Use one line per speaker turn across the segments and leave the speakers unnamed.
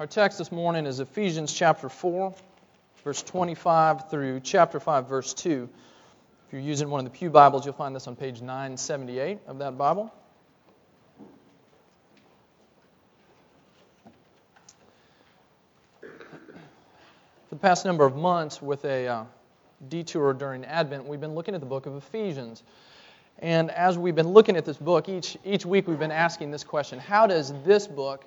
Our text this morning is Ephesians chapter 4, verse 25 through chapter 5, verse 2. If you're using one of the Pew Bibles, you'll find this on page 978 of that Bible. For the past number of months, with a uh, detour during Advent, we've been looking at the book of Ephesians. And as we've been looking at this book, each, each week we've been asking this question How does this book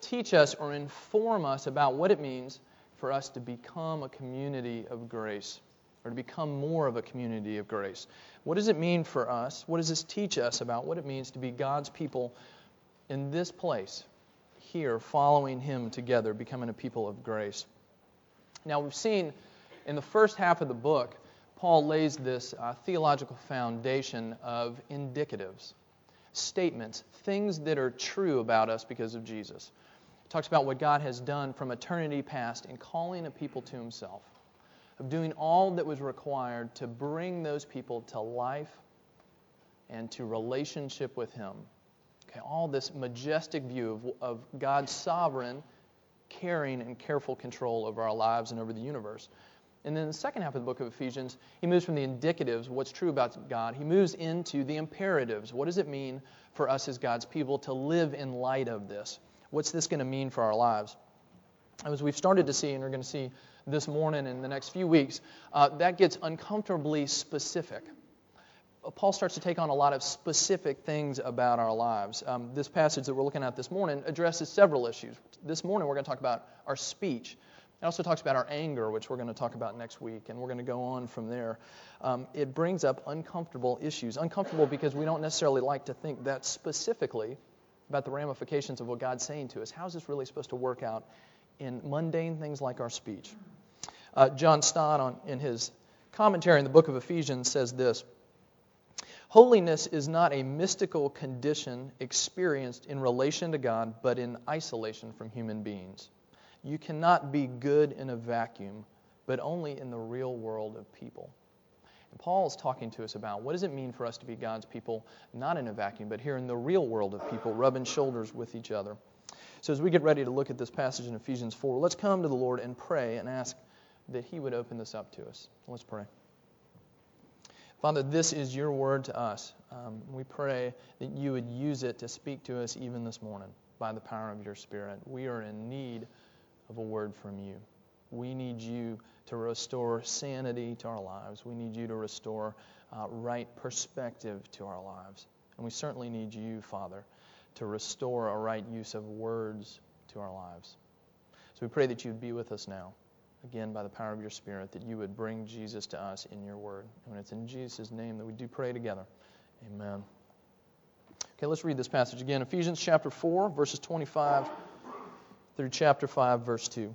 teach us or inform us about what it means for us to become a community of grace or to become more of a community of grace? What does it mean for us? What does this teach us about what it means to be God's people in this place, here, following Him together, becoming a people of grace? Now, we've seen in the first half of the book, Paul lays this uh, theological foundation of indicatives, statements, things that are true about us because of Jesus. Talks about what God has done from eternity past in calling a people to himself, of doing all that was required to bring those people to life and to relationship with him. Okay, all this majestic view of, of God's sovereign, caring, and careful control over our lives and over the universe. And then the second half of the book of Ephesians, he moves from the indicatives, what's true about God, he moves into the imperatives. What does it mean for us as God's people to live in light of this? What's this going to mean for our lives? As we've started to see, and we're going to see this morning and the next few weeks, uh, that gets uncomfortably specific. Uh, Paul starts to take on a lot of specific things about our lives. Um, this passage that we're looking at this morning addresses several issues. This morning, we're going to talk about our speech. It also talks about our anger, which we're going to talk about next week, and we're going to go on from there. Um, it brings up uncomfortable issues. Uncomfortable because we don't necessarily like to think that specifically about the ramifications of what God's saying to us. How is this really supposed to work out in mundane things like our speech? Uh, John Stott, on, in his commentary in the book of Ephesians, says this Holiness is not a mystical condition experienced in relation to God, but in isolation from human beings. You cannot be good in a vacuum, but only in the real world of people. Paul is talking to us about what does it mean for us to be God's people, not in a vacuum, but here in the real world of people, rubbing shoulders with each other. So, as we get ready to look at this passage in Ephesians 4, let's come to the Lord and pray and ask that He would open this up to us. Let's pray. Father, this is your word to us. Um, we pray that you would use it to speak to us even this morning by the power of your Spirit. We are in need of a word from you. We need you to restore sanity to our lives. We need you to restore uh, right perspective to our lives. And we certainly need you, Father, to restore a right use of words to our lives. So we pray that you'd be with us now, again, by the power of your Spirit, that you would bring Jesus to us in your word. And it's in Jesus' name that we do pray together. Amen. Okay, let's read this passage again. Ephesians chapter 4, verses 25 through chapter 5, verse 2.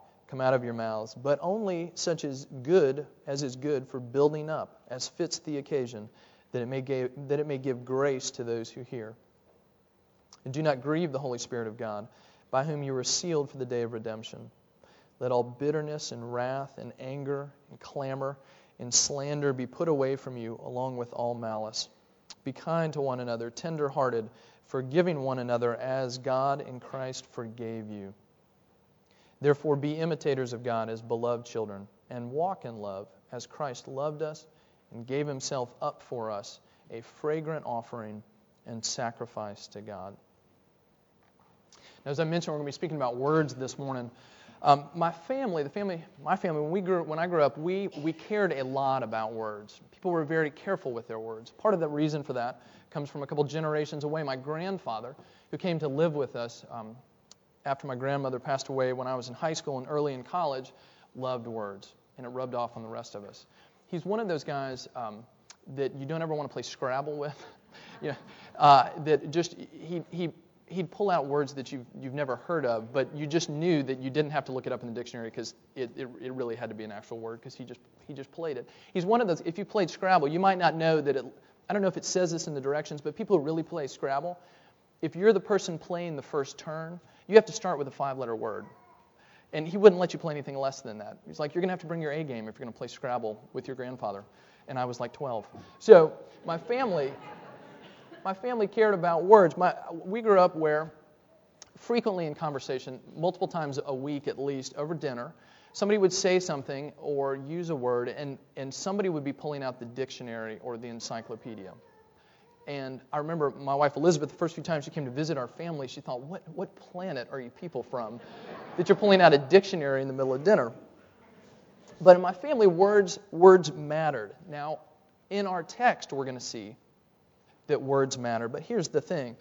come out of your mouths, but only such as good as is good for building up, as fits the occasion, that it may give, that it may give grace to those who hear. And do not grieve the Holy Spirit of God, by whom you were sealed for the day of redemption. Let all bitterness and wrath and anger and clamor and slander be put away from you, along with all malice. Be kind to one another, tender hearted, forgiving one another as God in Christ forgave you. Therefore, be imitators of God as beloved children, and walk in love as Christ loved us and gave himself up for us, a fragrant offering and sacrifice to God. Now, as I mentioned, we're going to be speaking about words this morning. Um, my family, the family, my family, when we grew, when I grew up, we we cared a lot about words. People were very careful with their words. Part of the reason for that comes from a couple generations away. My grandfather, who came to live with us um, after my grandmother passed away when I was in high school and early in college, loved words, and it rubbed off on the rest of us. He's one of those guys um, that you don't ever want to play Scrabble with. you know, uh, that just he he he'd pull out words that you've, you've never heard of, but you just knew that you didn't have to look it up in the dictionary because it, it, it really had to be an actual word because he just, he just played it. He's one of those, if you played Scrabble, you might not know that it, I don't know if it says this in the directions, but people who really play Scrabble, if you're the person playing the first turn, you have to start with a five letter word. And he wouldn't let you play anything less than that. He's like, you're going to have to bring your A game if you're going to play Scrabble with your grandfather. And I was like 12. So my family, my family cared about words. My, we grew up where frequently in conversation, multiple times a week at least, over dinner, somebody would say something or use a word, and, and somebody would be pulling out the dictionary or the encyclopedia. And I remember my wife Elizabeth, the first few times she came to visit our family, she thought, What, what planet are you people from that you're pulling out a dictionary in the middle of dinner? But in my family, words, words mattered. Now, in our text, we're going to see that words matter. But here's the thing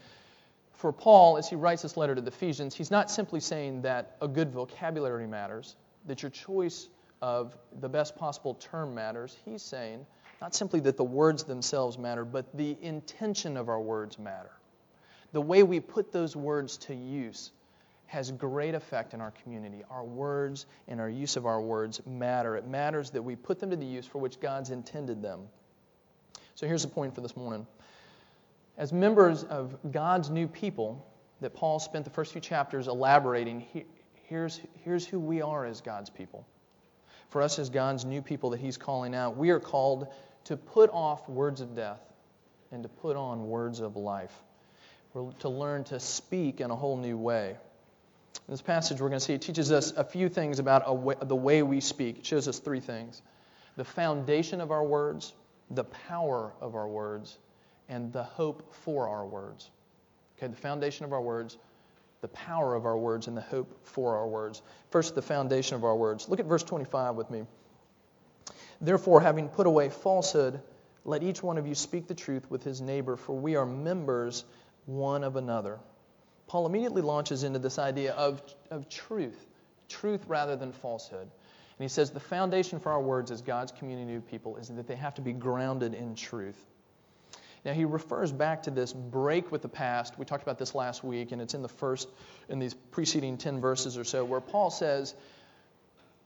for Paul, as he writes this letter to the Ephesians, he's not simply saying that a good vocabulary matters, that your choice of the best possible term matters. He's saying not simply that the words themselves matter, but the intention of our words matter. The way we put those words to use has great effect in our community. Our words and our use of our words matter. It matters that we put them to the use for which God's intended them. So here's the point for this morning. As members of God's new people that Paul spent the first few chapters elaborating, here's, here's who we are as God's people. For us as God's new people that He's calling out, we are called to put off words of death and to put on words of life. To learn to speak in a whole new way. In this passage, we're going to see it teaches us a few things about way, the way we speak. It shows us three things the foundation of our words, the power of our words, and the hope for our words. Okay, the foundation of our words, the power of our words, and the hope for our words. First, the foundation of our words. Look at verse 25 with me. Therefore, having put away falsehood, let each one of you speak the truth with his neighbor, for we are members one of another. Paul immediately launches into this idea of, of truth, truth rather than falsehood. And he says the foundation for our words as God's community of people is that they have to be grounded in truth. Now, he refers back to this break with the past. We talked about this last week, and it's in the first, in these preceding 10 verses or so, where Paul says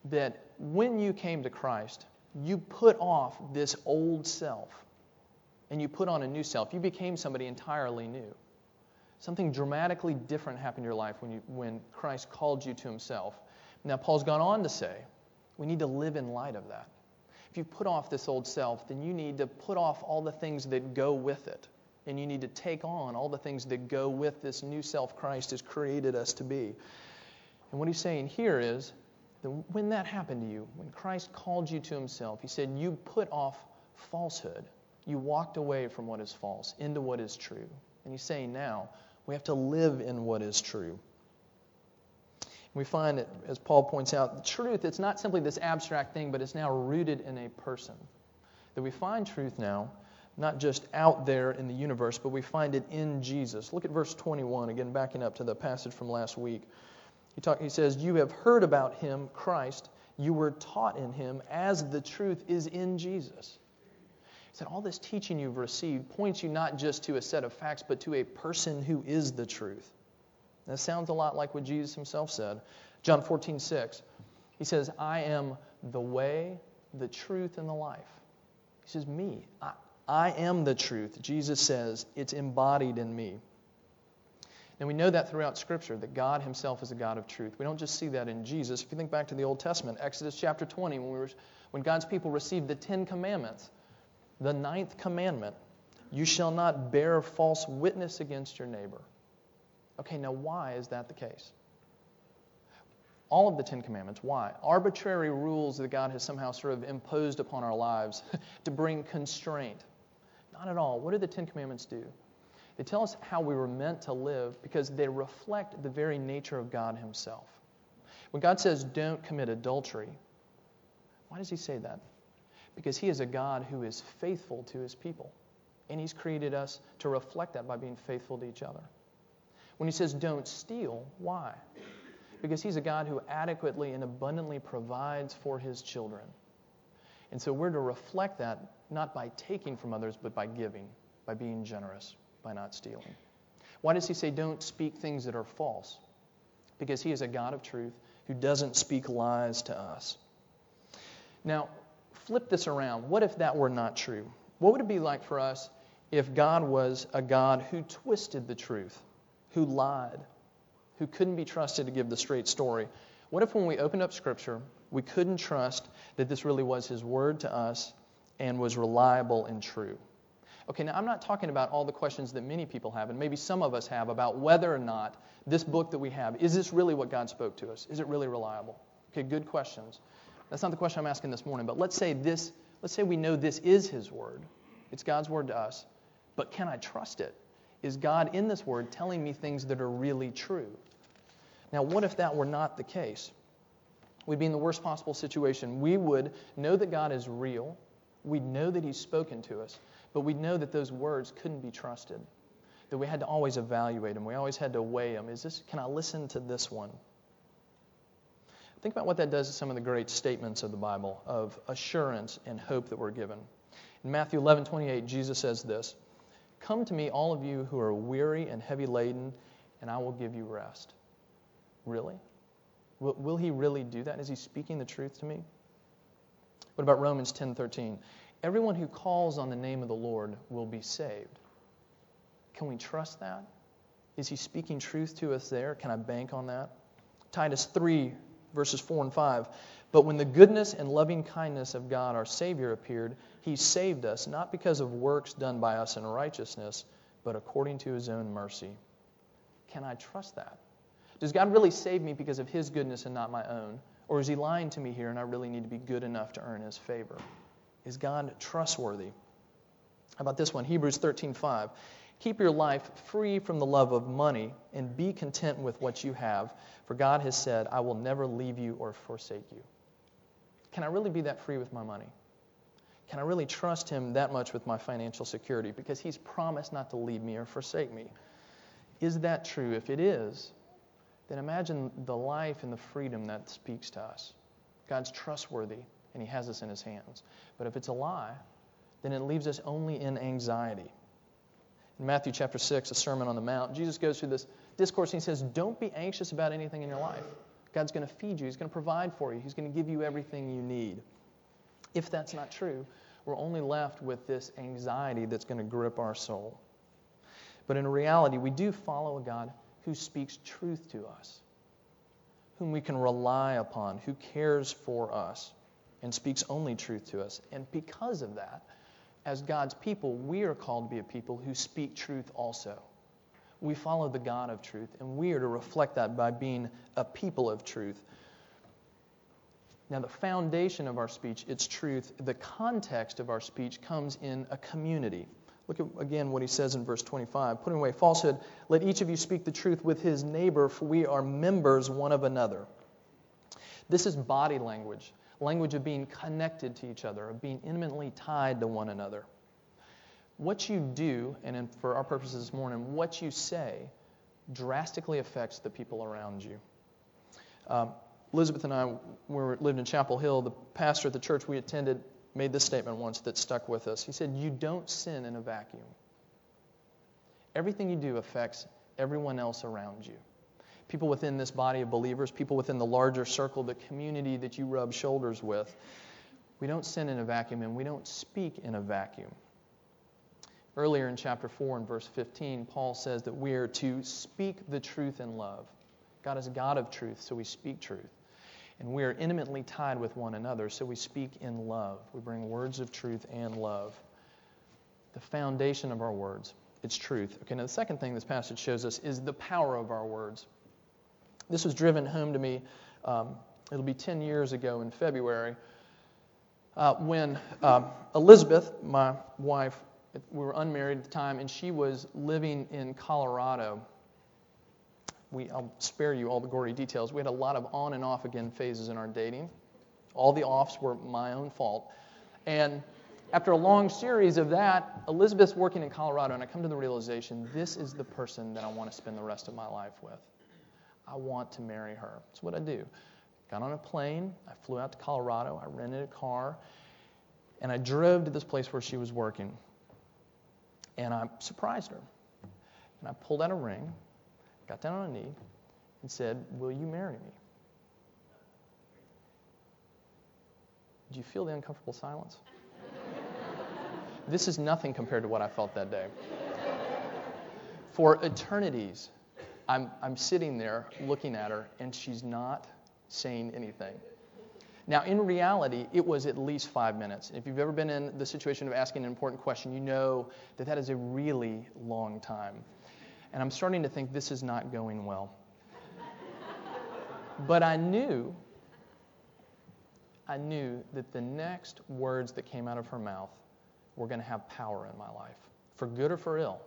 that when you came to Christ, you put off this old self and you put on a new self. You became somebody entirely new. Something dramatically different happened in your life when, you, when Christ called you to himself. Now, Paul's gone on to say, we need to live in light of that if you put off this old self, then you need to put off all the things that go with it. And you need to take on all the things that go with this new self Christ has created us to be. And what he's saying here is that when that happened to you, when Christ called you to himself, he said, You put off falsehood. You walked away from what is false into what is true. And he's saying now, we have to live in what is true. We find that, as Paul points out, the truth, it's not simply this abstract thing, but it's now rooted in a person. That we find truth now, not just out there in the universe, but we find it in Jesus. Look at verse 21, again, backing up to the passage from last week. He, talk, he says, You have heard about him, Christ. You were taught in him as the truth is in Jesus. He said, All this teaching you've received points you not just to a set of facts, but to a person who is the truth. That sounds a lot like what Jesus himself said. John 14, 6. He says, I am the way, the truth, and the life. He says, Me. I, I am the truth. Jesus says, it's embodied in me. And we know that throughout Scripture, that God Himself is a God of truth. We don't just see that in Jesus. If you think back to the Old Testament, Exodus chapter 20, when, we were, when God's people received the Ten Commandments, the ninth commandment, you shall not bear false witness against your neighbor. Okay, now why is that the case? All of the Ten Commandments, why? Arbitrary rules that God has somehow sort of imposed upon our lives to bring constraint. Not at all. What do the Ten Commandments do? They tell us how we were meant to live because they reflect the very nature of God Himself. When God says, don't commit adultery, why does He say that? Because He is a God who is faithful to His people. And He's created us to reflect that by being faithful to each other. When he says don't steal, why? Because he's a God who adequately and abundantly provides for his children. And so we're to reflect that not by taking from others, but by giving, by being generous, by not stealing. Why does he say don't speak things that are false? Because he is a God of truth who doesn't speak lies to us. Now, flip this around. What if that were not true? What would it be like for us if God was a God who twisted the truth, who lied, who couldn't be trusted to give the straight story? What if when we opened up Scripture, we couldn't trust that this really was His Word to us and was reliable and true? Okay, now I'm not talking about all the questions that many people have, and maybe some of us have, about whether or not this book that we have, is this really what God spoke to us? Is it really reliable? Okay, good questions. That's not the question I'm asking this morning, but let's say this, let's say we know this is His Word. It's God's Word to us, but can I trust it? Is God in this Word telling me things that are really true? Now, what if that were not the case? We'd be in the worst possible situation. We would know that God is real. We'd know that He's spoken to us. But we know that those words couldn't be trusted, that we had to always evaluate them. We always had to weigh them. Is this, can I listen to this one? Think about what that does to some of the great statements of the Bible of assurance and hope that we're given. In Matthew 11, 28, Jesus says this Come to me, all of you who are weary and heavy laden, and I will give you rest. Really? Will, will he really do that? Is he speaking the truth to me? What about Romans 10, 13? Everyone who calls on the name of the Lord will be saved. Can we trust that? Is he speaking truth to us there? Can I bank on that? Titus 3, verses 4 and 5. But when the goodness and loving kindness of God, our Savior, appeared, he saved us, not because of works done by us in righteousness, but according to his own mercy. Can I trust that? Does God really save me because of his goodness and not my own? Or is he lying to me here and I really need to be good enough to earn his favor? Is God trustworthy? How about this one? Hebrews 13:5. Keep your life free from the love of money and be content with what you have, for God has said, I will never leave you or forsake you. Can I really be that free with my money? Can I really trust Him that much with my financial security? Because He's promised not to leave me or forsake me. Is that true? If it is, then imagine the life and the freedom that speaks to us. God's trustworthy and He has us in His hands. But if it's a lie, then it leaves us only in anxiety. In Matthew chapter 6, a Sermon on the Mount, Jesus goes through this discourse and he says, Don't be anxious about anything in your life. God's going to feed you, He's going to provide for you, He's going to give you everything you need. If that's not true, we're only left with this anxiety that's going to grip our soul. But in reality, we do follow a God who speaks truth to us, whom we can rely upon, who cares for us and speaks only truth to us. And because of that, as God's people, we are called to be a people who speak truth also. We follow the God of truth, and we are to reflect that by being a people of truth. Now, the foundation of our speech, it's truth. The context of our speech comes in a community. Look at again what he says in verse 25. Putting away falsehood, let each of you speak the truth with his neighbor, for we are members one of another. This is body language language of being connected to each other, of being intimately tied to one another. What you do, and for our purposes this morning, what you say drastically affects the people around you. Um, Elizabeth and I we lived in Chapel Hill. The pastor at the church we attended made this statement once that stuck with us. He said, You don't sin in a vacuum. Everything you do affects everyone else around you people within this body of believers, people within the larger circle, the community that you rub shoulders with. We don't sin in a vacuum and we don't speak in a vacuum. Earlier in chapter 4 and verse 15, Paul says that we are to speak the truth in love. God is a God of truth, so we speak truth. And we are intimately tied with one another, so we speak in love. We bring words of truth and love. The foundation of our words, it's truth. Okay, now the second thing this passage shows us is the power of our words. This was driven home to me, um, it'll be 10 years ago in February, uh, when uh, Elizabeth, my wife, we were unmarried at the time, and she was living in Colorado. We, I'll spare you all the gory details. We had a lot of on and off again phases in our dating. All the offs were my own fault. And after a long series of that, Elizabeth's working in Colorado, and I come to the realization this is the person that I want to spend the rest of my life with. I want to marry her. That's what I do. Got on a plane, I flew out to Colorado, I rented a car, and I drove to this place where she was working. And I surprised her. and I pulled out a ring, got down on a knee, and said, Will you marry me? Do you feel the uncomfortable silence? this is nothing compared to what I felt that day. For eternities, I'm, I'm sitting there looking at her, and she's not saying anything. Now, in reality, it was at least five minutes. If you've ever been in the situation of asking an important question, you know that that is a really long time. And I'm starting to think this is not going well. but I knew, I knew that the next words that came out of her mouth were going to have power in my life, for good or for ill.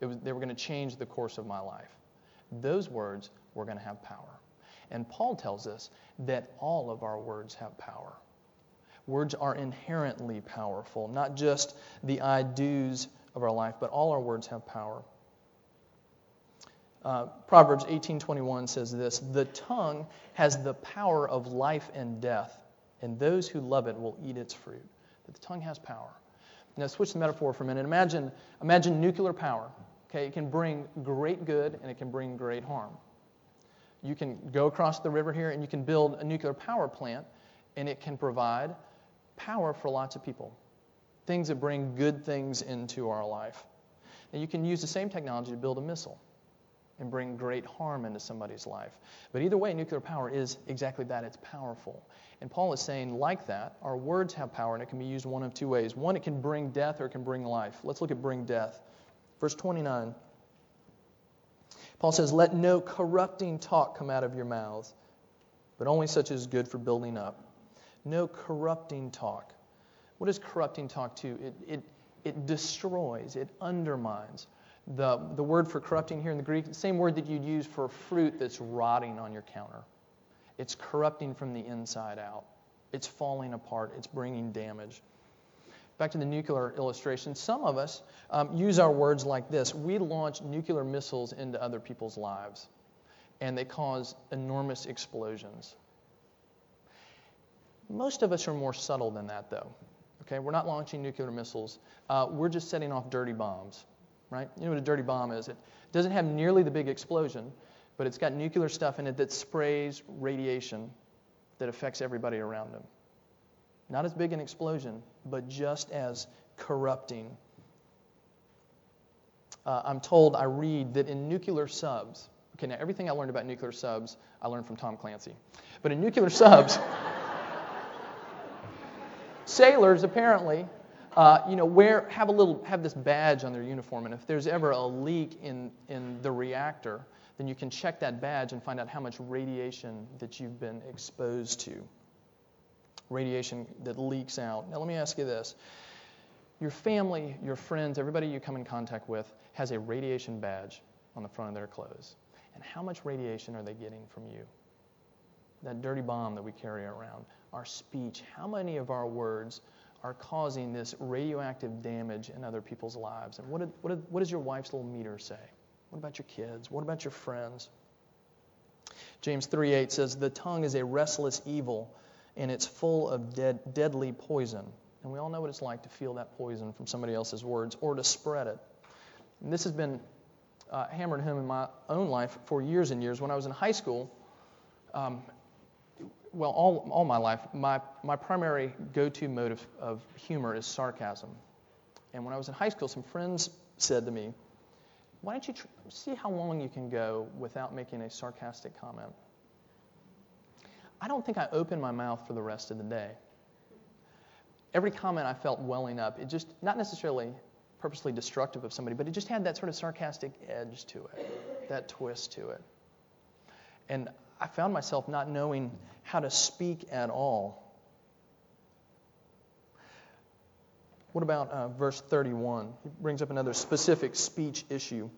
Was, they were going to change the course of my life. Those words were going to have power. And Paul tells us that all of our words have power. Words are inherently powerful, not just the I do's of our life, but all our words have power. Uh, Proverbs 18:21 says this: "The tongue has the power of life and death, and those who love it will eat its fruit." That the tongue has power. Now, switch the metaphor for a minute. Imagine, imagine nuclear power. Okay, it can bring great good and it can bring great harm. You can go across the river here and you can build a nuclear power plant, and it can provide power for lots of people. Things that bring good things into our life. And you can use the same technology to build a missile and bring great harm into somebody's life. But either way, nuclear power is exactly that it's powerful. And Paul is saying, like that, our words have power, and it can be used one of two ways. One, it can bring death or it can bring life. Let's look at bring death. Verse 29. Paul says, Let no corrupting talk come out of your mouths, but only such as is good for building up. No corrupting talk. What is corrupting talk to? It, it, it destroys, it undermines. The, the word for corrupting here in the Greek, the same word that you'd use for fruit that's rotting on your counter. It's corrupting from the inside out. It's falling apart. It's bringing damage. Back to the nuclear illustration, some of us um, use our words like this We launch nuclear missiles into other people's lives, and they cause enormous explosions. Most of us are more subtle than that, though. Okay, we're not launching nuclear missiles. Uh, we're just setting off dirty bombs, right? You know what a dirty bomb is? It doesn't have nearly the big explosion, but it's got nuclear stuff in it that sprays radiation that affects everybody around them. Not as big an explosion, but just as corrupting. Uh, I'm told, I read that in nuclear subs, okay, now everything I learned about nuclear subs, I learned from Tom Clancy. But in nuclear subs, sailors apparently, uh, you know, wear, have a little, have this badge on their uniform, and if there's ever a leak in, in the reactor, then you can check that badge and find out how much radiation that you've been exposed to radiation that leaks out. Now, let me ask you this your family, your friends, everybody you come in contact with has a radiation badge on the front of their clothes. And how much radiation are they getting from you? That dirty bomb that we carry around, our speech, how many of our words are causing this radioactive damage in other people's lives? And what, did, what, did, what does your wife's little meter say? What about your kids? What about your friends? James 3:8 says, The tongue is a restless evil and it's full of dead, deadly poison. And we all know what it's like to feel that poison from somebody else's words or to spread it. And this has been uh, hammered home in my own life for years and years. When I was in high school, um, well, all, all my life, my, my primary go to mode of, of humor is sarcasm. And when I was in high school, some friends said to me, Why don't you tr- see how long you can go without making a sarcastic comment? I don't think I opened my mouth for the rest of the day. Every comment I felt welling up, it just, not necessarily purposely destructive of somebody, but it just had that sort of sarcastic edge to it, that twist to it. And I found myself not knowing how to speak at all. What about uh, verse 31? He brings up another specific speech issue.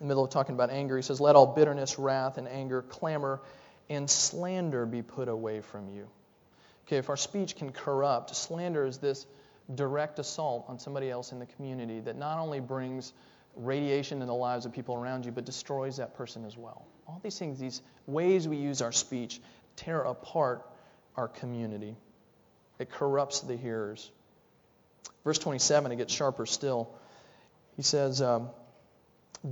In the middle of talking about anger, he says, Let all bitterness, wrath, and anger, clamor, and slander be put away from you. Okay, if our speech can corrupt, slander is this direct assault on somebody else in the community that not only brings radiation in the lives of people around you, but destroys that person as well. All these things, these ways we use our speech, tear apart our community. It corrupts the hearers. Verse 27, it gets sharper still. He says, um,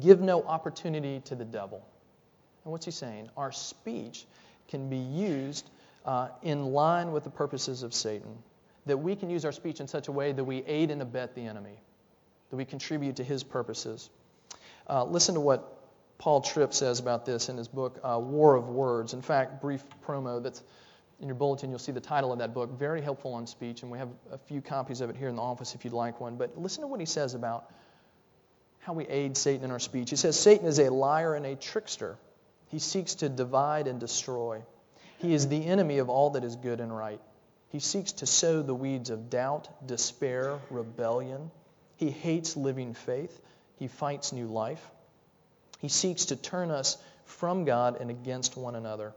Give no opportunity to the devil. And what's he saying? Our speech can be used uh, in line with the purposes of Satan. That we can use our speech in such a way that we aid and abet the enemy, that we contribute to his purposes. Uh, listen to what Paul Tripp says about this in his book, uh, War of Words. In fact, brief promo that's in your bulletin, you'll see the title of that book. Very helpful on speech, and we have a few copies of it here in the office if you'd like one. But listen to what he says about how we aid Satan in our speech. He says Satan is a liar and a trickster. He seeks to divide and destroy. He is the enemy of all that is good and right. He seeks to sow the weeds of doubt, despair, rebellion. He hates living faith. He fights new life. He seeks to turn us from God and against one another.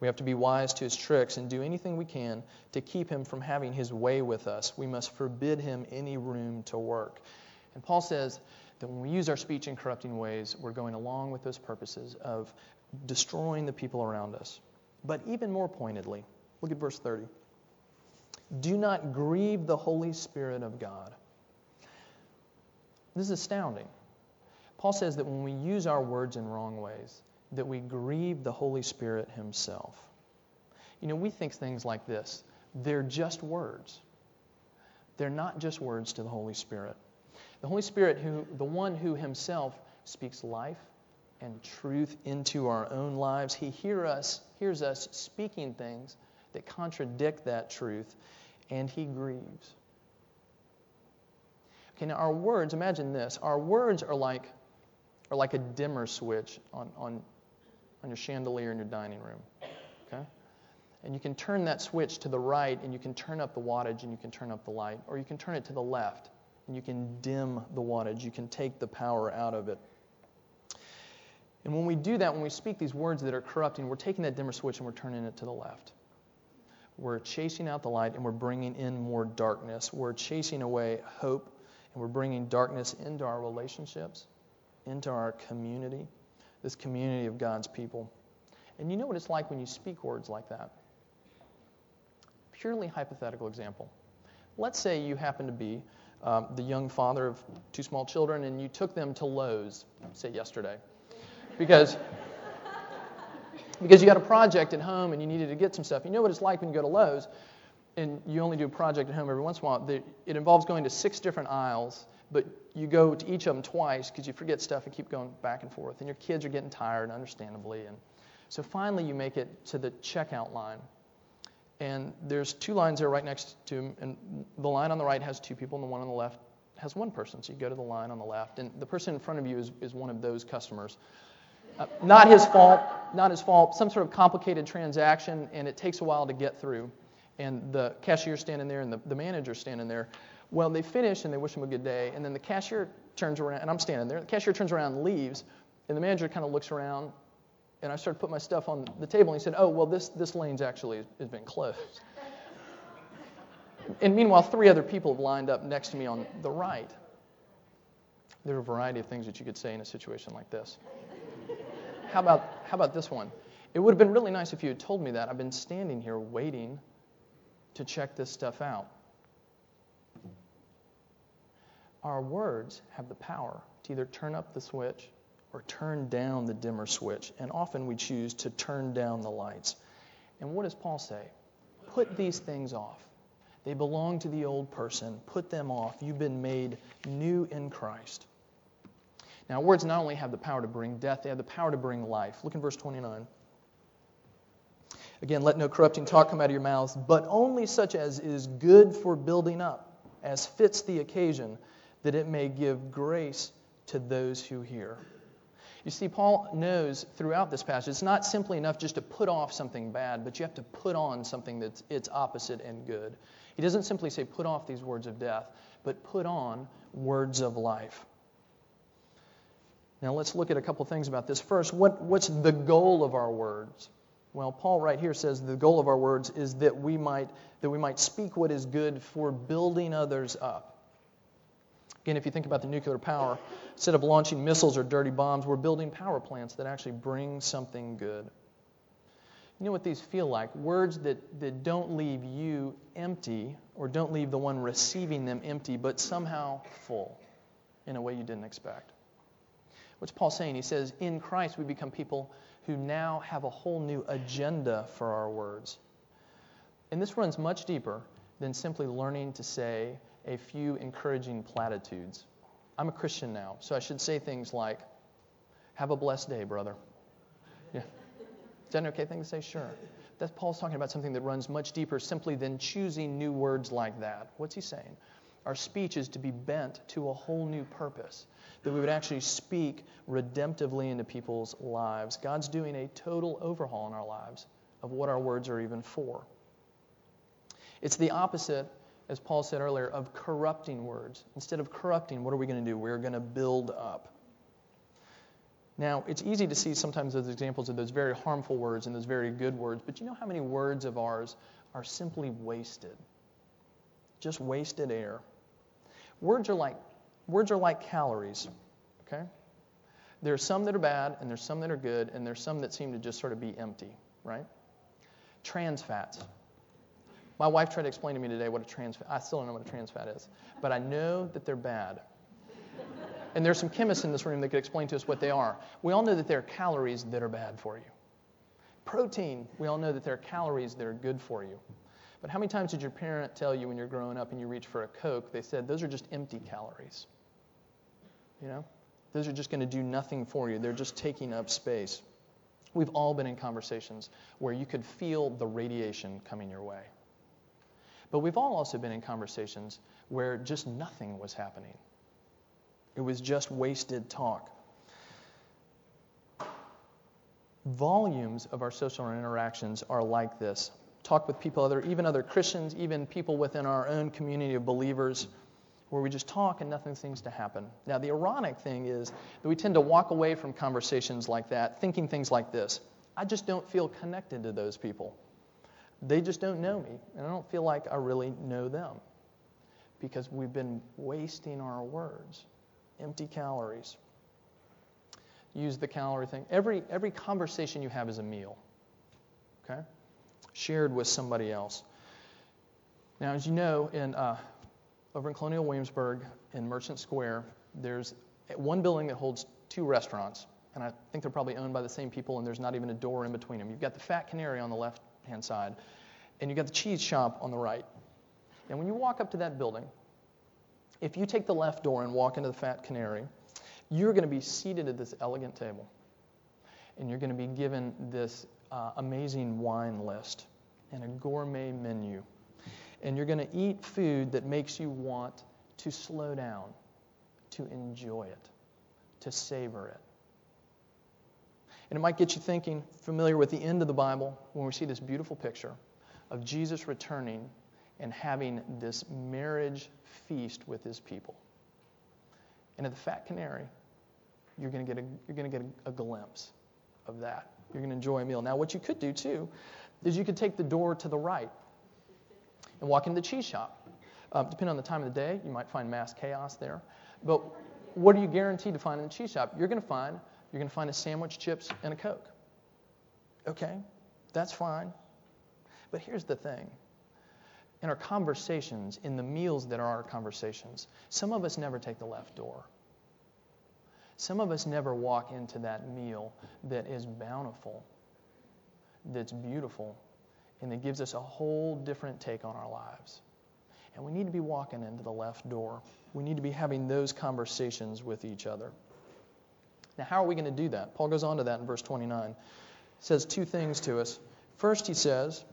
We have to be wise to his tricks and do anything we can to keep him from having his way with us. We must forbid him any room to work. And Paul says that when we use our speech in corrupting ways, we're going along with those purposes of destroying the people around us. But even more pointedly, look at verse 30. Do not grieve the Holy Spirit of God. This is astounding. Paul says that when we use our words in wrong ways, that we grieve the Holy Spirit Himself. You know, we think things like this they're just words. They're not just words to the Holy Spirit. The Holy Spirit, who, the one who Himself speaks life and truth into our own lives, He hear us, hears us speaking things that contradict that truth, and He grieves. Okay, now our words, imagine this. Our words are like are like a dimmer switch on, on, on your chandelier in your dining room. Okay? And you can turn that switch to the right and you can turn up the wattage and you can turn up the light. Or you can turn it to the left and you can dim the wattage. You can take the power out of it. And when we do that, when we speak these words that are corrupting, we're taking that dimmer switch and we're turning it to the left. We're chasing out the light and we're bringing in more darkness. We're chasing away hope and we're bringing darkness into our relationships into our community, this community of God's people. And you know what it's like when you speak words like that? Purely hypothetical example. Let's say you happen to be um, the young father of two small children and you took them to Lowe's, say yesterday, because, because you got a project at home and you needed to get some stuff. You know what it's like when you go to Lowe's and you only do a project at home every once in a while. It involves going to six different aisles but you go to each of them twice because you forget stuff and keep going back and forth. And your kids are getting tired, understandably. And so finally, you make it to the checkout line. And there's two lines there right next to him. And the line on the right has two people, and the one on the left has one person. So you go to the line on the left. And the person in front of you is, is one of those customers. Uh, not his fault, not his fault. Some sort of complicated transaction, and it takes a while to get through. And the cashier's standing there, and the, the manager's standing there. Well, they finish and they wish him a good day, and then the cashier turns around, and I'm standing there. The cashier turns around and leaves, and the manager kind of looks around, and I started to put my stuff on the table, and he said, "Oh, well, this this lane's actually has been closed." and meanwhile, three other people have lined up next to me on the right. There are a variety of things that you could say in a situation like this. How about how about this one? It would have been really nice if you had told me that. I've been standing here waiting to check this stuff out. Our words have the power to either turn up the switch or turn down the dimmer switch. And often we choose to turn down the lights. And what does Paul say? Put these things off. They belong to the old person. Put them off. You've been made new in Christ. Now, words not only have the power to bring death, they have the power to bring life. Look in verse 29. Again, let no corrupting talk come out of your mouths, but only such as is good for building up, as fits the occasion that it may give grace to those who hear. You see, Paul knows throughout this passage it's not simply enough just to put off something bad, but you have to put on something that's its opposite and good. He doesn't simply say put off these words of death, but put on words of life. Now let's look at a couple things about this. First, what, what's the goal of our words? Well, Paul right here says the goal of our words is that we might that we might speak what is good for building others up. Again, if you think about the nuclear power, instead of launching missiles or dirty bombs, we're building power plants that actually bring something good. You know what these feel like? Words that, that don't leave you empty or don't leave the one receiving them empty, but somehow full in a way you didn't expect. What's Paul saying? He says, In Christ we become people who now have a whole new agenda for our words. And this runs much deeper than simply learning to say a few encouraging platitudes. I'm a Christian now, so I should say things like, Have a blessed day, brother. Yeah. Is that an okay thing to say? Sure. That's Paul's talking about something that runs much deeper simply than choosing new words like that. What's he saying? Our speech is to be bent to a whole new purpose, that we would actually speak redemptively into people's lives. God's doing a total overhaul in our lives of what our words are even for. It's the opposite, as Paul said earlier, of corrupting words. Instead of corrupting, what are we going to do? We're going to build up. Now, it's easy to see sometimes those examples of those very harmful words and those very good words, but you know how many words of ours are simply wasted? Just wasted air. Words are like words are like calories, okay? There are some that are bad and there's some that are good and there's some that seem to just sort of be empty, right? Trans fats. My wife tried to explain to me today what a trans fat. I still don't know what a trans fat is, but I know that they're bad. And there's some chemists in this room that could explain to us what they are. We all know that there are calories that are bad for you. Protein, we all know that there are calories that are good for you. But how many times did your parent tell you when you're growing up and you reach for a Coke, they said, those are just empty calories? You know? Those are just going to do nothing for you. They're just taking up space. We've all been in conversations where you could feel the radiation coming your way. But we've all also been in conversations where just nothing was happening. It was just wasted talk. Volumes of our social interactions are like this. Talk with people, other, even other Christians, even people within our own community of believers, where we just talk and nothing seems to happen. Now, the ironic thing is that we tend to walk away from conversations like that thinking things like this I just don't feel connected to those people. They just don't know me, and I don't feel like I really know them because we've been wasting our words empty calories. Use the calorie thing. Every, every conversation you have is a meal, okay? Shared with somebody else. Now, as you know, in, uh, over in Colonial Williamsburg in Merchant Square, there's one building that holds two restaurants, and I think they're probably owned by the same people, and there's not even a door in between them. You've got the Fat Canary on the left hand side, and you've got the cheese shop on the right. And when you walk up to that building, if you take the left door and walk into the Fat Canary, you're going to be seated at this elegant table. And you're going to be given this uh, amazing wine list and a gourmet menu. And you're going to eat food that makes you want to slow down, to enjoy it, to savor it. And it might get you thinking, familiar with the end of the Bible, when we see this beautiful picture of Jesus returning and having this marriage feast with his people. And at the Fat Canary, you're going to get, a, you're going to get a, a glimpse of that. You're going to enjoy a meal. Now, what you could do too is you could take the door to the right and walk into the cheese shop. Uh, depending on the time of the day, you might find mass chaos there. But what are you guaranteed to find in the cheese shop? You're going to find you're going to find a sandwich, chips, and a coke. Okay, that's fine. But here's the thing in our conversations, in the meals that are our conversations, some of us never take the left door. Some of us never walk into that meal that is bountiful, that's beautiful, and that gives us a whole different take on our lives. And we need to be walking into the left door. We need to be having those conversations with each other. Now, how are we going to do that? Paul goes on to that in verse 29. He says two things to us. First, he says,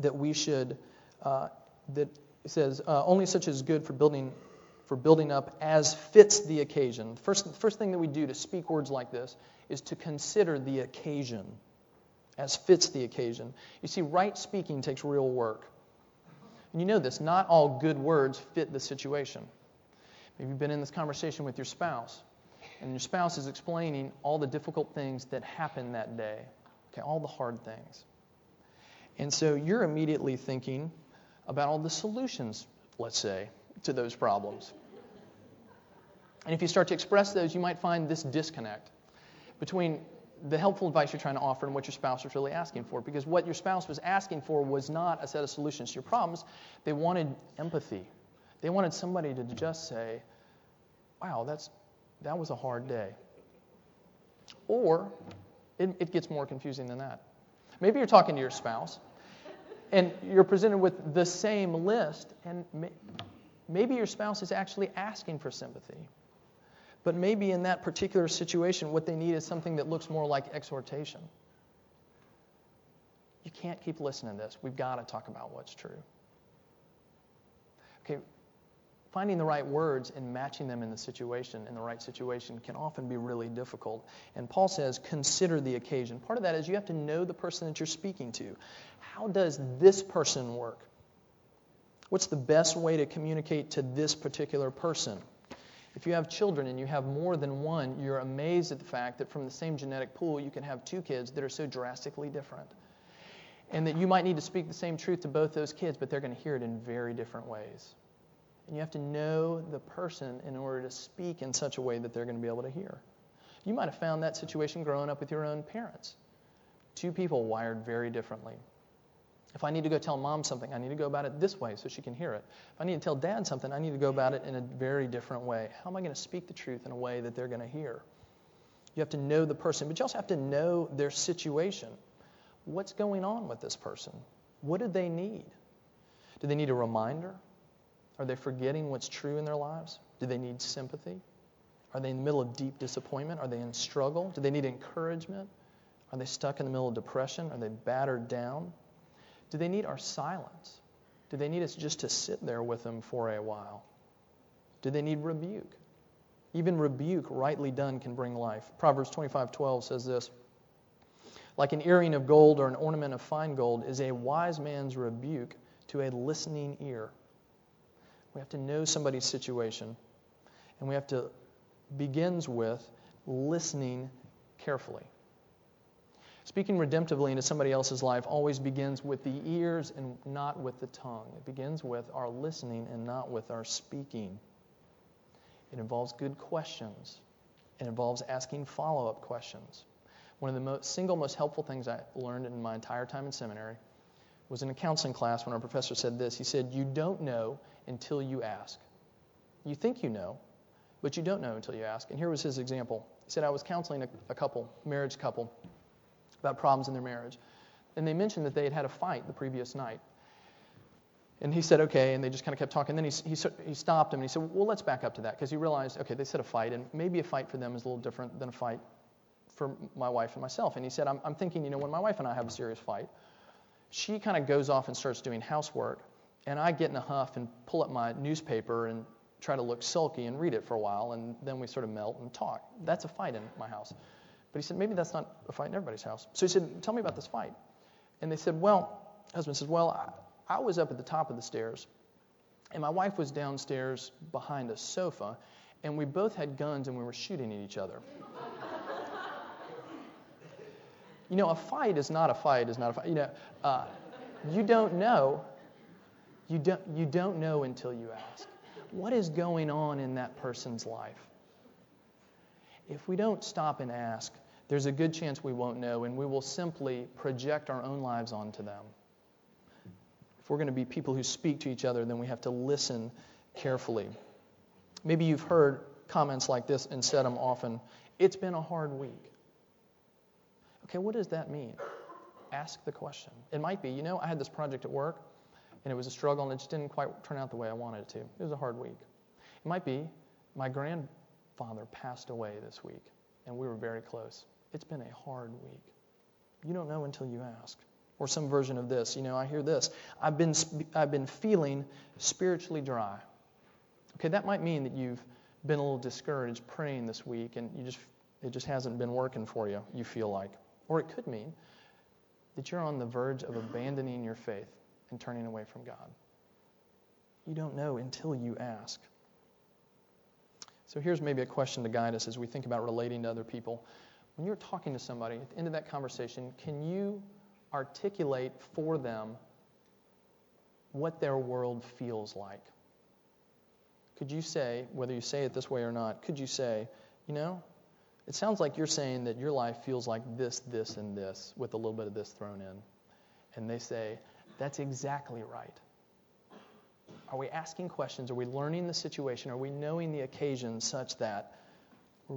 that we should, uh, that it says, uh, only such is good for building, for building up as fits the occasion. First, first thing that we do to speak words like this is to consider the occasion as fits the occasion. You see, right speaking takes real work. And you know this, not all good words fit the situation. Maybe you've been in this conversation with your spouse, and your spouse is explaining all the difficult things that happened that day, okay, all the hard things. And so you're immediately thinking about all the solutions, let's say, to those problems. And if you start to express those, you might find this disconnect between the helpful advice you're trying to offer and what your spouse was really asking for. Because what your spouse was asking for was not a set of solutions to your problems, they wanted empathy. They wanted somebody to just say, wow, that's, that was a hard day. Or it, it gets more confusing than that. Maybe you're talking to your spouse and you're presented with the same list, and may, maybe your spouse is actually asking for sympathy. But maybe in that particular situation, what they need is something that looks more like exhortation. You can't keep listening to this. We've got to talk about what's true. Okay, finding the right words and matching them in the situation, in the right situation, can often be really difficult. And Paul says, consider the occasion. Part of that is you have to know the person that you're speaking to. How does this person work? What's the best way to communicate to this particular person? If you have children and you have more than one, you're amazed at the fact that from the same genetic pool, you can have two kids that are so drastically different. And that you might need to speak the same truth to both those kids, but they're going to hear it in very different ways. And you have to know the person in order to speak in such a way that they're going to be able to hear. You might have found that situation growing up with your own parents. Two people wired very differently. If I need to go tell mom something, I need to go about it this way so she can hear it. If I need to tell dad something, I need to go about it in a very different way. How am I going to speak the truth in a way that they're going to hear? You have to know the person, but you also have to know their situation. What's going on with this person? What do they need? Do they need a reminder? Are they forgetting what's true in their lives? Do they need sympathy? Are they in the middle of deep disappointment? Are they in struggle? Do they need encouragement? Are they stuck in the middle of depression? Are they battered down? Do they need our silence? Do they need us just to sit there with them for a while? Do they need rebuke? Even rebuke, rightly done, can bring life. Proverbs 25:12 says this: Like an earring of gold or an ornament of fine gold is a wise man's rebuke to a listening ear. We have to know somebody's situation, and we have to begins with listening carefully. Speaking redemptively into somebody else's life always begins with the ears and not with the tongue. It begins with our listening and not with our speaking. It involves good questions. It involves asking follow up questions. One of the most, single most helpful things I learned in my entire time in seminary was in a counseling class when our professor said this. He said, You don't know until you ask. You think you know, but you don't know until you ask. And here was his example. He said, I was counseling a, a couple, marriage couple, about problems in their marriage. And they mentioned that they had had a fight the previous night. And he said, okay, and they just kind of kept talking. And Then he, he, he stopped him and he said, well, let's back up to that. Because he realized, okay, they said a fight, and maybe a fight for them is a little different than a fight for my wife and myself. And he said, I'm, I'm thinking, you know, when my wife and I have a serious fight, she kind of goes off and starts doing housework, and I get in a huff and pull up my newspaper and try to look sulky and read it for a while, and then we sort of melt and talk. That's a fight in my house. But he said, maybe that's not a fight in everybody's house. So he said, tell me about this fight. And they said, well, husband says, well, I, I was up at the top of the stairs, and my wife was downstairs behind a sofa, and we both had guns and we were shooting at each other. you know, a fight is not a fight is not a fight. You know, uh, you don't know. You don't, you don't know until you ask. What is going on in that person's life? If we don't stop and ask, there's a good chance we won't know, and we will simply project our own lives onto them. If we're going to be people who speak to each other, then we have to listen carefully. Maybe you've heard comments like this and said them often. It's been a hard week. Okay, what does that mean? Ask the question. It might be, you know, I had this project at work, and it was a struggle, and it just didn't quite turn out the way I wanted it to. It was a hard week. It might be, my grandfather passed away this week, and we were very close. It's been a hard week. You don't know until you ask. Or some version of this. You know, I hear this. I've been, I've been feeling spiritually dry. Okay, that might mean that you've been a little discouraged praying this week and you just, it just hasn't been working for you, you feel like. Or it could mean that you're on the verge of abandoning your faith and turning away from God. You don't know until you ask. So here's maybe a question to guide us as we think about relating to other people when you're talking to somebody, at the end of that conversation, can you articulate for them what their world feels like? Could you say, whether you say it this way or not, could you say, you know, it sounds like you're saying that your life feels like this, this, and this, with a little bit of this thrown in. And they say, that's exactly right. Are we asking questions? Are we learning the situation? Are we knowing the occasion such that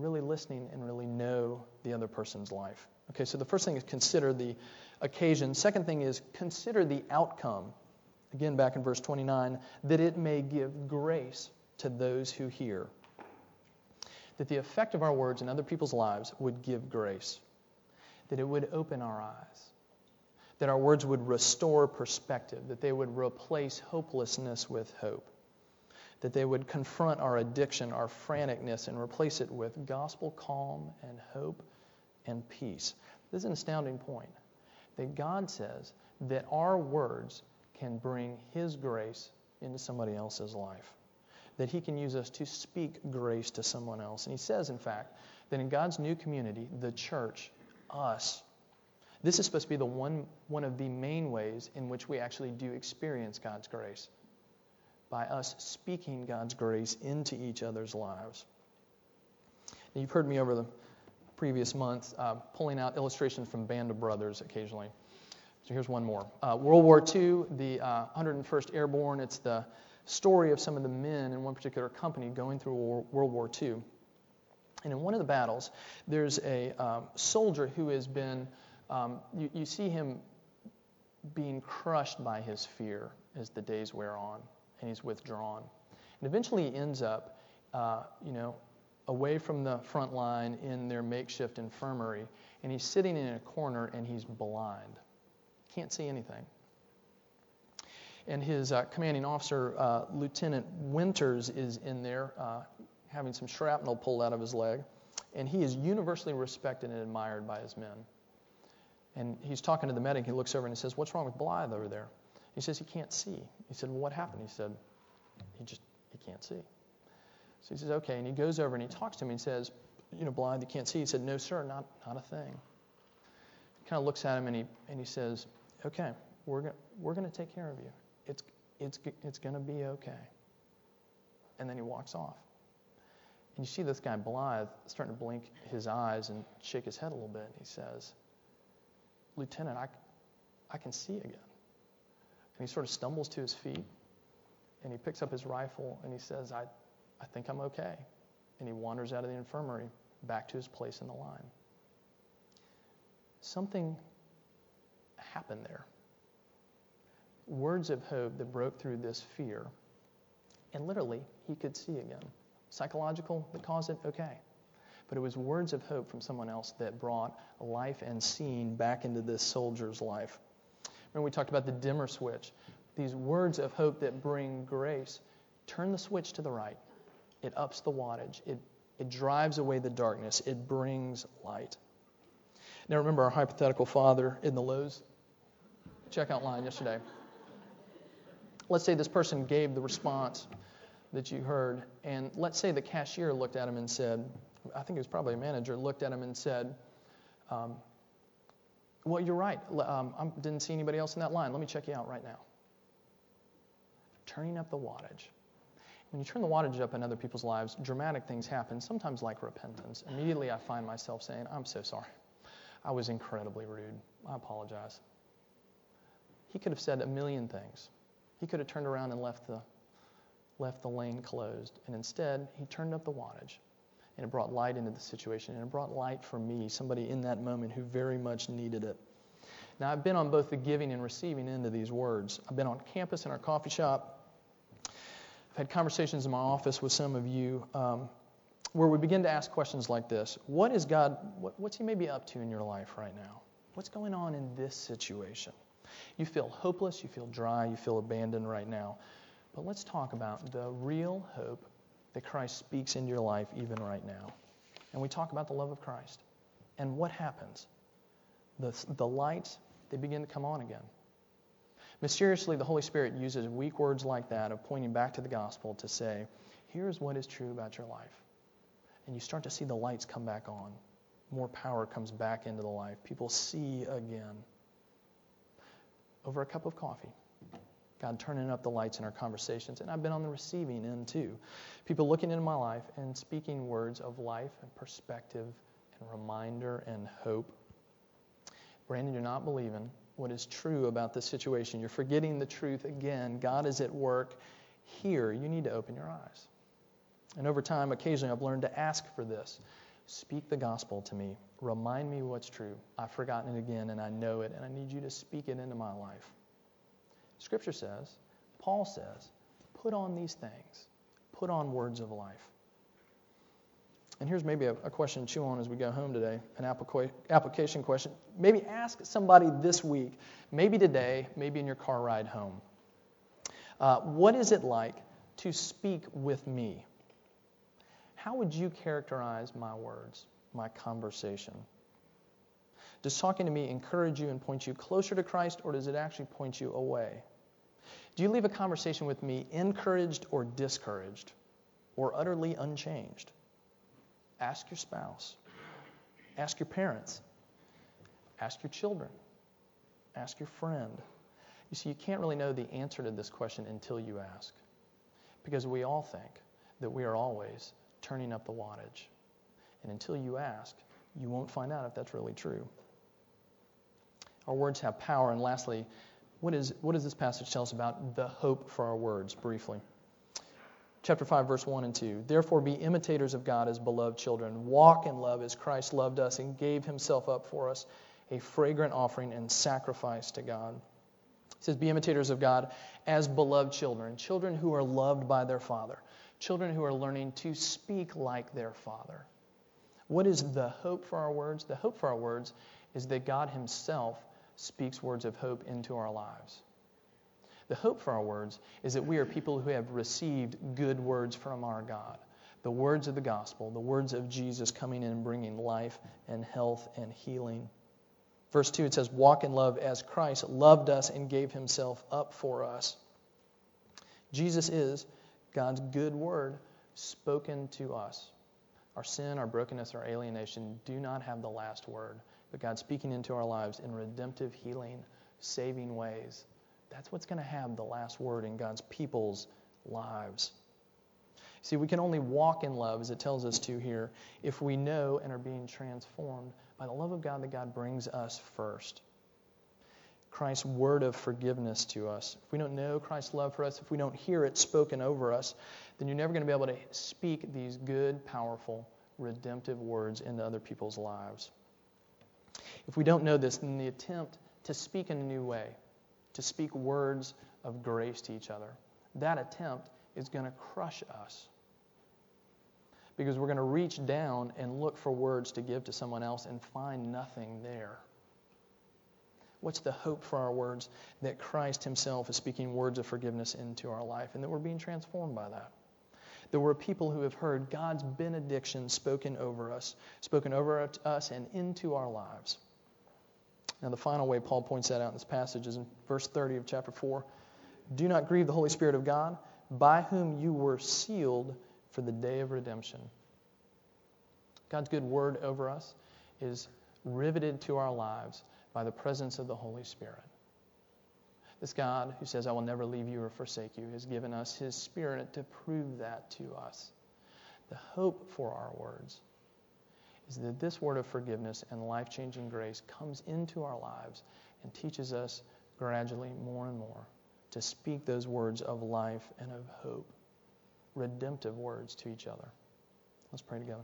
really listening and really know the other person's life. Okay, so the first thing is consider the occasion. Second thing is consider the outcome. Again, back in verse 29, that it may give grace to those who hear. That the effect of our words in other people's lives would give grace. That it would open our eyes. That our words would restore perspective. That they would replace hopelessness with hope that they would confront our addiction, our franticness, and replace it with gospel calm and hope and peace. This is an astounding point that God says that our words can bring His grace into somebody else's life, that He can use us to speak grace to someone else. And He says, in fact, that in God's new community, the church, us, this is supposed to be the one, one of the main ways in which we actually do experience God's grace by us speaking God's grace into each other's lives. Now, you've heard me over the previous month uh, pulling out illustrations from Band of Brothers occasionally. So here's one more. Uh, World War II, the uh, 101st Airborne, it's the story of some of the men in one particular company going through World War II. And in one of the battles, there's a um, soldier who has been, um, you, you see him being crushed by his fear as the days wear on and he's withdrawn. And eventually he ends up, uh, you know, away from the front line in their makeshift infirmary, and he's sitting in a corner and he's blind. Can't see anything. And his uh, commanding officer, uh, Lieutenant Winters, is in there uh, having some shrapnel pulled out of his leg, and he is universally respected and admired by his men. And he's talking to the medic. He looks over and he says, What's wrong with Blithe over there? He says he can't see. He said, Well, what happened? He said, He just he can't see. So he says, Okay. And he goes over and he talks to him. He says, You know, blind, you can't see. He said, No, sir, not, not a thing. He kind of looks at him and he, and he says, Okay, we're going we're to take care of you. It's, it's, it's going to be okay. And then he walks off. And you see this guy, Blithe, starting to blink his eyes and shake his head a little bit. He says, Lieutenant, I, I can see again. And he sort of stumbles to his feet and he picks up his rifle and he says, I, I think I'm okay. And he wanders out of the infirmary back to his place in the line. Something happened there. Words of hope that broke through this fear. And literally, he could see again. Psychological that caused it, okay. But it was words of hope from someone else that brought life and seeing back into this soldier's life. Remember, we talked about the dimmer switch. These words of hope that bring grace. Turn the switch to the right. It ups the wattage. It, it drives away the darkness. It brings light. Now, remember our hypothetical father in the Lowe's checkout line yesterday. Let's say this person gave the response that you heard, and let's say the cashier looked at him and said, I think it was probably a manager, looked at him and said, um, well, you're right. Um, I didn't see anybody else in that line. Let me check you out right now. Turning up the wattage. When you turn the wattage up in other people's lives, dramatic things happen, sometimes like repentance. Immediately I find myself saying, I'm so sorry. I was incredibly rude. I apologize. He could have said a million things. He could have turned around and left the, left the lane closed. And instead, he turned up the wattage and it brought light into the situation, and it brought light for me, somebody in that moment who very much needed it. Now, I've been on both the giving and receiving end of these words. I've been on campus in our coffee shop. I've had conversations in my office with some of you um, where we begin to ask questions like this What is God, what, what's He maybe up to in your life right now? What's going on in this situation? You feel hopeless, you feel dry, you feel abandoned right now. But let's talk about the real hope that Christ speaks into your life even right now. And we talk about the love of Christ. And what happens? The, the lights, they begin to come on again. Mysteriously, the Holy Spirit uses weak words like that of pointing back to the gospel to say, here's what is true about your life. And you start to see the lights come back on. More power comes back into the life. People see again. Over a cup of coffee. God turning up the lights in our conversations. And I've been on the receiving end too. People looking into my life and speaking words of life and perspective and reminder and hope. Brandon, you're not believing what is true about this situation. You're forgetting the truth again. God is at work here. You need to open your eyes. And over time, occasionally, I've learned to ask for this. Speak the gospel to me. Remind me what's true. I've forgotten it again and I know it, and I need you to speak it into my life. Scripture says, Paul says, put on these things, put on words of life. And here's maybe a, a question to chew on as we go home today an applica- application question. Maybe ask somebody this week, maybe today, maybe in your car ride home. Uh, what is it like to speak with me? How would you characterize my words, my conversation? Does talking to me encourage you and point you closer to Christ, or does it actually point you away? Do you leave a conversation with me encouraged or discouraged, or utterly unchanged? Ask your spouse, ask your parents, ask your children, ask your friend. You see, you can't really know the answer to this question until you ask, because we all think that we are always turning up the wattage. And until you ask, you won't find out if that's really true. Our words have power. And lastly, what, is, what does this passage tell us about the hope for our words, briefly? Chapter 5, verse 1 and 2. Therefore, be imitators of God as beloved children. Walk in love as Christ loved us and gave himself up for us, a fragrant offering and sacrifice to God. He says, Be imitators of God as beloved children, children who are loved by their Father children who are learning to speak like their Father. What is the hope for our words? The hope for our words is that God Himself speaks words of hope into our lives. The hope for our words is that we are people who have received good words from our God. The words of the gospel, the words of Jesus coming in and bringing life and health and healing. Verse 2, it says, Walk in love as Christ loved us and gave himself up for us. Jesus is God's good word spoken to us. Our sin, our brokenness, our alienation do not have the last word, but God speaking into our lives in redemptive, healing, saving ways. That's what's going to have the last word in God's people's lives. See, we can only walk in love, as it tells us to here, if we know and are being transformed by the love of God that God brings us first. Christ's word of forgiveness to us, if we don't know Christ's love for us, if we don't hear it spoken over us, then you're never going to be able to speak these good, powerful, redemptive words into other people's lives. If we don't know this, then the attempt to speak in a new way, to speak words of grace to each other, that attempt is going to crush us. Because we're going to reach down and look for words to give to someone else and find nothing there. What's the hope for our words? That Christ Himself is speaking words of forgiveness into our life and that we're being transformed by that. That we're people who have heard God's benediction spoken over us, spoken over us and into our lives. Now, the final way Paul points that out in this passage is in verse 30 of chapter 4. Do not grieve the Holy Spirit of God, by whom you were sealed for the day of redemption. God's good word over us is riveted to our lives by the presence of the Holy Spirit. This God who says, I will never leave you or forsake you, has given us his Spirit to prove that to us. The hope for our words is that this word of forgiveness and life changing grace comes into our lives and teaches us gradually more and more to speak those words of life and of hope, redemptive words to each other. Let's pray together.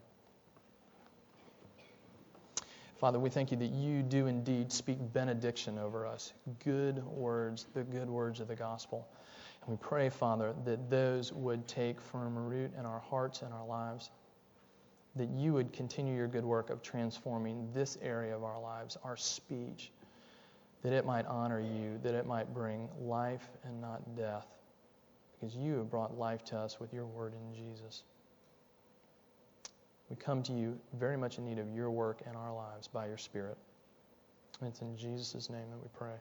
Father, we thank you that you do indeed speak benediction over us, good words, the good words of the gospel. And we pray, Father, that those would take firm root in our hearts and our lives, that you would continue your good work of transforming this area of our lives, our speech, that it might honor you, that it might bring life and not death, because you have brought life to us with your word in Jesus. We come to you very much in need of your work in our lives by your Spirit. And it's in Jesus' name that we pray.